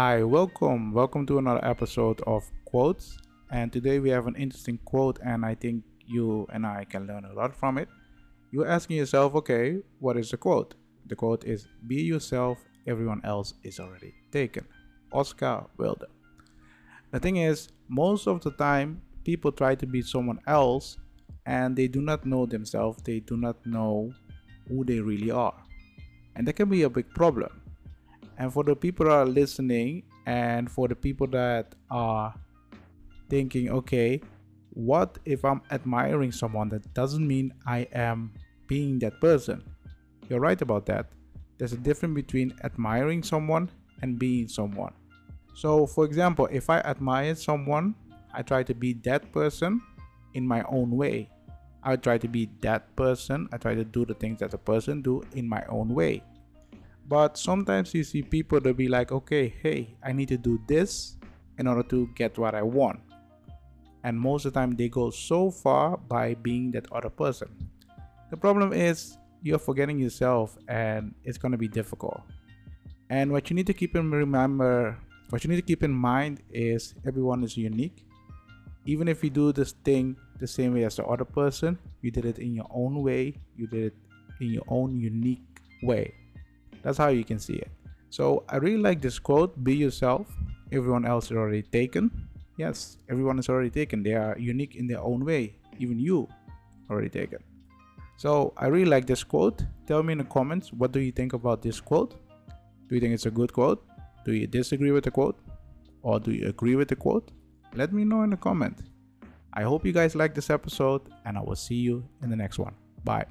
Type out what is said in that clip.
Hi, welcome. Welcome to another episode of Quotes. And today we have an interesting quote, and I think you and I can learn a lot from it. You're asking yourself, okay, what is the quote? The quote is Be yourself, everyone else is already taken. Oscar Wilde. The thing is, most of the time, people try to be someone else and they do not know themselves, they do not know who they really are. And that can be a big problem and for the people that are listening and for the people that are thinking okay what if i'm admiring someone? That doesn't mean i am being that person. You're right about that. There's a difference between admiring someone and being someone. So for example if i admire someone i try to be that person in my own way. I try to be that person. I try to do the things that the person do in my own way but sometimes you see people that be like, okay, hey, I need to do this in order to get what I want. And most of the time they go so far by being that other person. The problem is you're forgetting yourself and it's gonna be difficult. And what you need to keep in remember what you need to keep in mind is everyone is unique. Even if you do this thing the same way as the other person, you did it in your own way, you did it in your own unique way. That's how you can see it. So I really like this quote be yourself. Everyone else is already taken. Yes, everyone is already taken. They are unique in their own way. Even you already taken. So I really like this quote. Tell me in the comments what do you think about this quote? Do you think it's a good quote? Do you disagree with the quote? Or do you agree with the quote? Let me know in the comment. I hope you guys like this episode and I will see you in the next one. Bye.